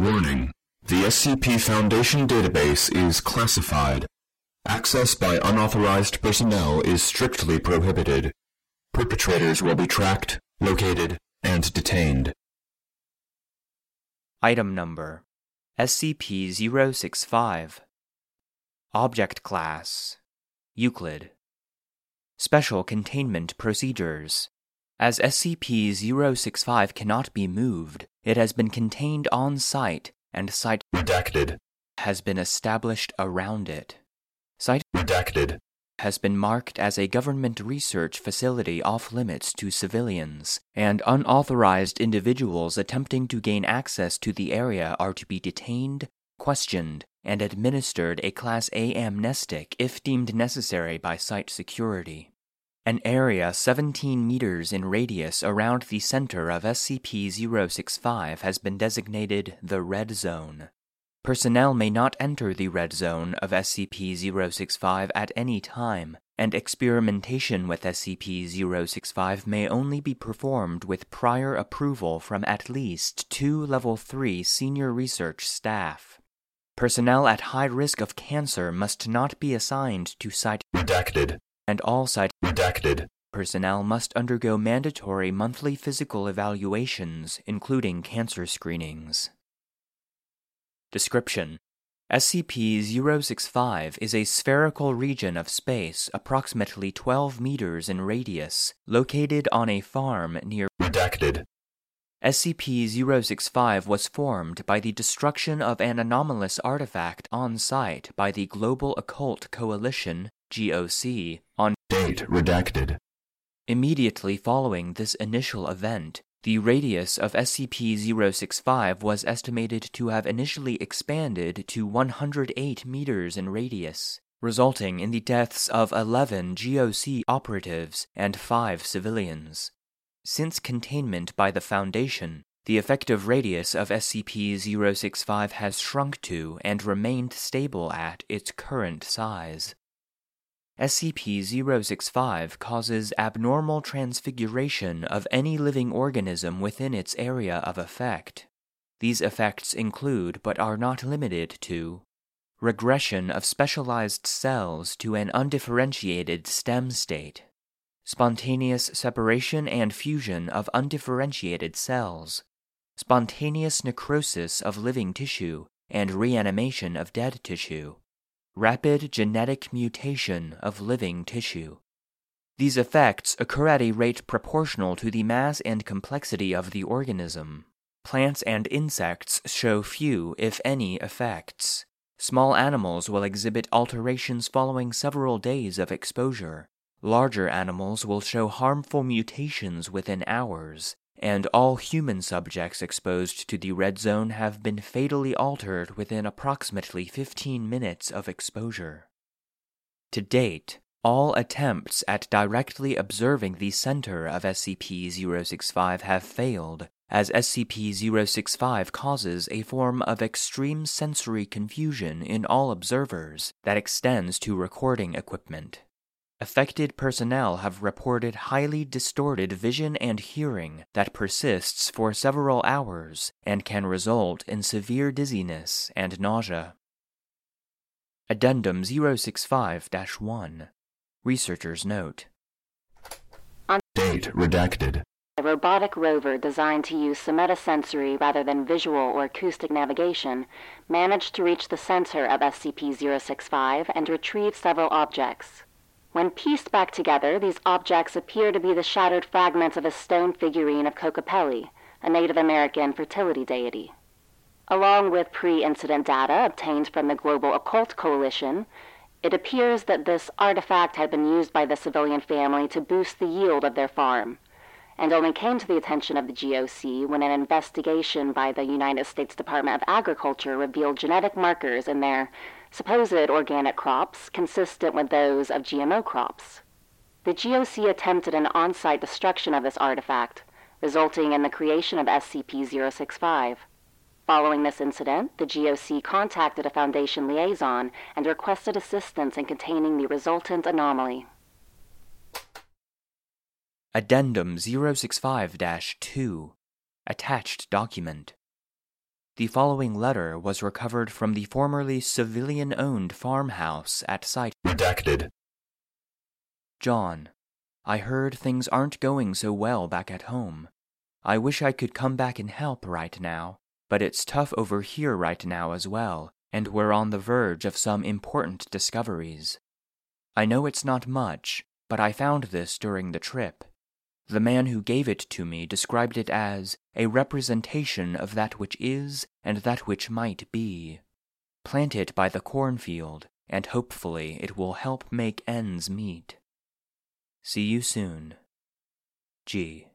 Warning. The SCP Foundation database is classified. Access by unauthorized personnel is strictly prohibited. Perpetrators will be tracked, located, and detained. Item Number SCP 065 Object Class Euclid Special Containment Procedures As SCP 065 cannot be moved, it has been contained on site and site Redacted. has been established around it. Site Redacted. has been marked as a government research facility off limits to civilians, and unauthorized individuals attempting to gain access to the area are to be detained, questioned, and administered a Class A amnestic if deemed necessary by site security. An area 17 meters in radius around the center of SCP 065 has been designated the Red Zone. Personnel may not enter the red zone of SCP 065 at any time, and experimentation with SCP 065 may only be performed with prior approval from at least two Level 3 senior research staff. Personnel at high risk of cancer must not be assigned to site, Redacted. And all site Redacted. personnel must undergo mandatory monthly physical evaluations, including cancer screenings. Description SCP 065 is a spherical region of space approximately 12 meters in radius, located on a farm near. Redacted. SCP 065 was formed by the destruction of an anomalous artifact on site by the Global Occult Coalition, GOC, on Date redacted. Immediately following this initial event, the radius of SCP 065 was estimated to have initially expanded to 108 meters in radius, resulting in the deaths of 11 GOC operatives and 5 civilians. Since containment by the Foundation, the effective radius of SCP 065 has shrunk to and remained stable at its current size. SCP 065 causes abnormal transfiguration of any living organism within its area of effect. These effects include, but are not limited to, regression of specialized cells to an undifferentiated stem state, spontaneous separation and fusion of undifferentiated cells, spontaneous necrosis of living tissue, and reanimation of dead tissue rapid genetic mutation of living tissue. These effects occur at a rate proportional to the mass and complexity of the organism. Plants and insects show few, if any, effects. Small animals will exhibit alterations following several days of exposure. Larger animals will show harmful mutations within hours, and all human subjects exposed to the red zone have been fatally altered within approximately 15 minutes of exposure. To date, all attempts at directly observing the center of SCP 065 have failed, as SCP 065 causes a form of extreme sensory confusion in all observers that extends to recording equipment. Affected personnel have reported highly distorted vision and hearing that persists for several hours and can result in severe dizziness and nausea. Addendum 065 1 Researcher's Note Date redacted. A robotic rover designed to use somatosensory rather than visual or acoustic navigation managed to reach the center of SCP 065 and retrieve several objects. When pieced back together, these objects appear to be the shattered fragments of a stone figurine of Kokopelli, a Native American fertility deity. Along with pre incident data obtained from the Global Occult Coalition, it appears that this artifact had been used by the civilian family to boost the yield of their farm, and only came to the attention of the GOC when an investigation by the United States Department of Agriculture revealed genetic markers in their supposed organic crops consistent with those of GMO crops. The GOC attempted an on site destruction of this artifact, resulting in the creation of SCP 065. Following this incident, the GOC contacted a Foundation liaison and requested assistance in containing the resultant anomaly. Addendum 065 2 Attached document The following letter was recovered from the formerly civilian owned farmhouse at site. Redacted. John, I heard things aren't going so well back at home. I wish I could come back and help right now, but it's tough over here right now as well, and we're on the verge of some important discoveries. I know it's not much, but I found this during the trip. The man who gave it to me described it as a representation of that which is and that which might be. Plant it by the cornfield, and hopefully it will help make ends meet. See you soon. G.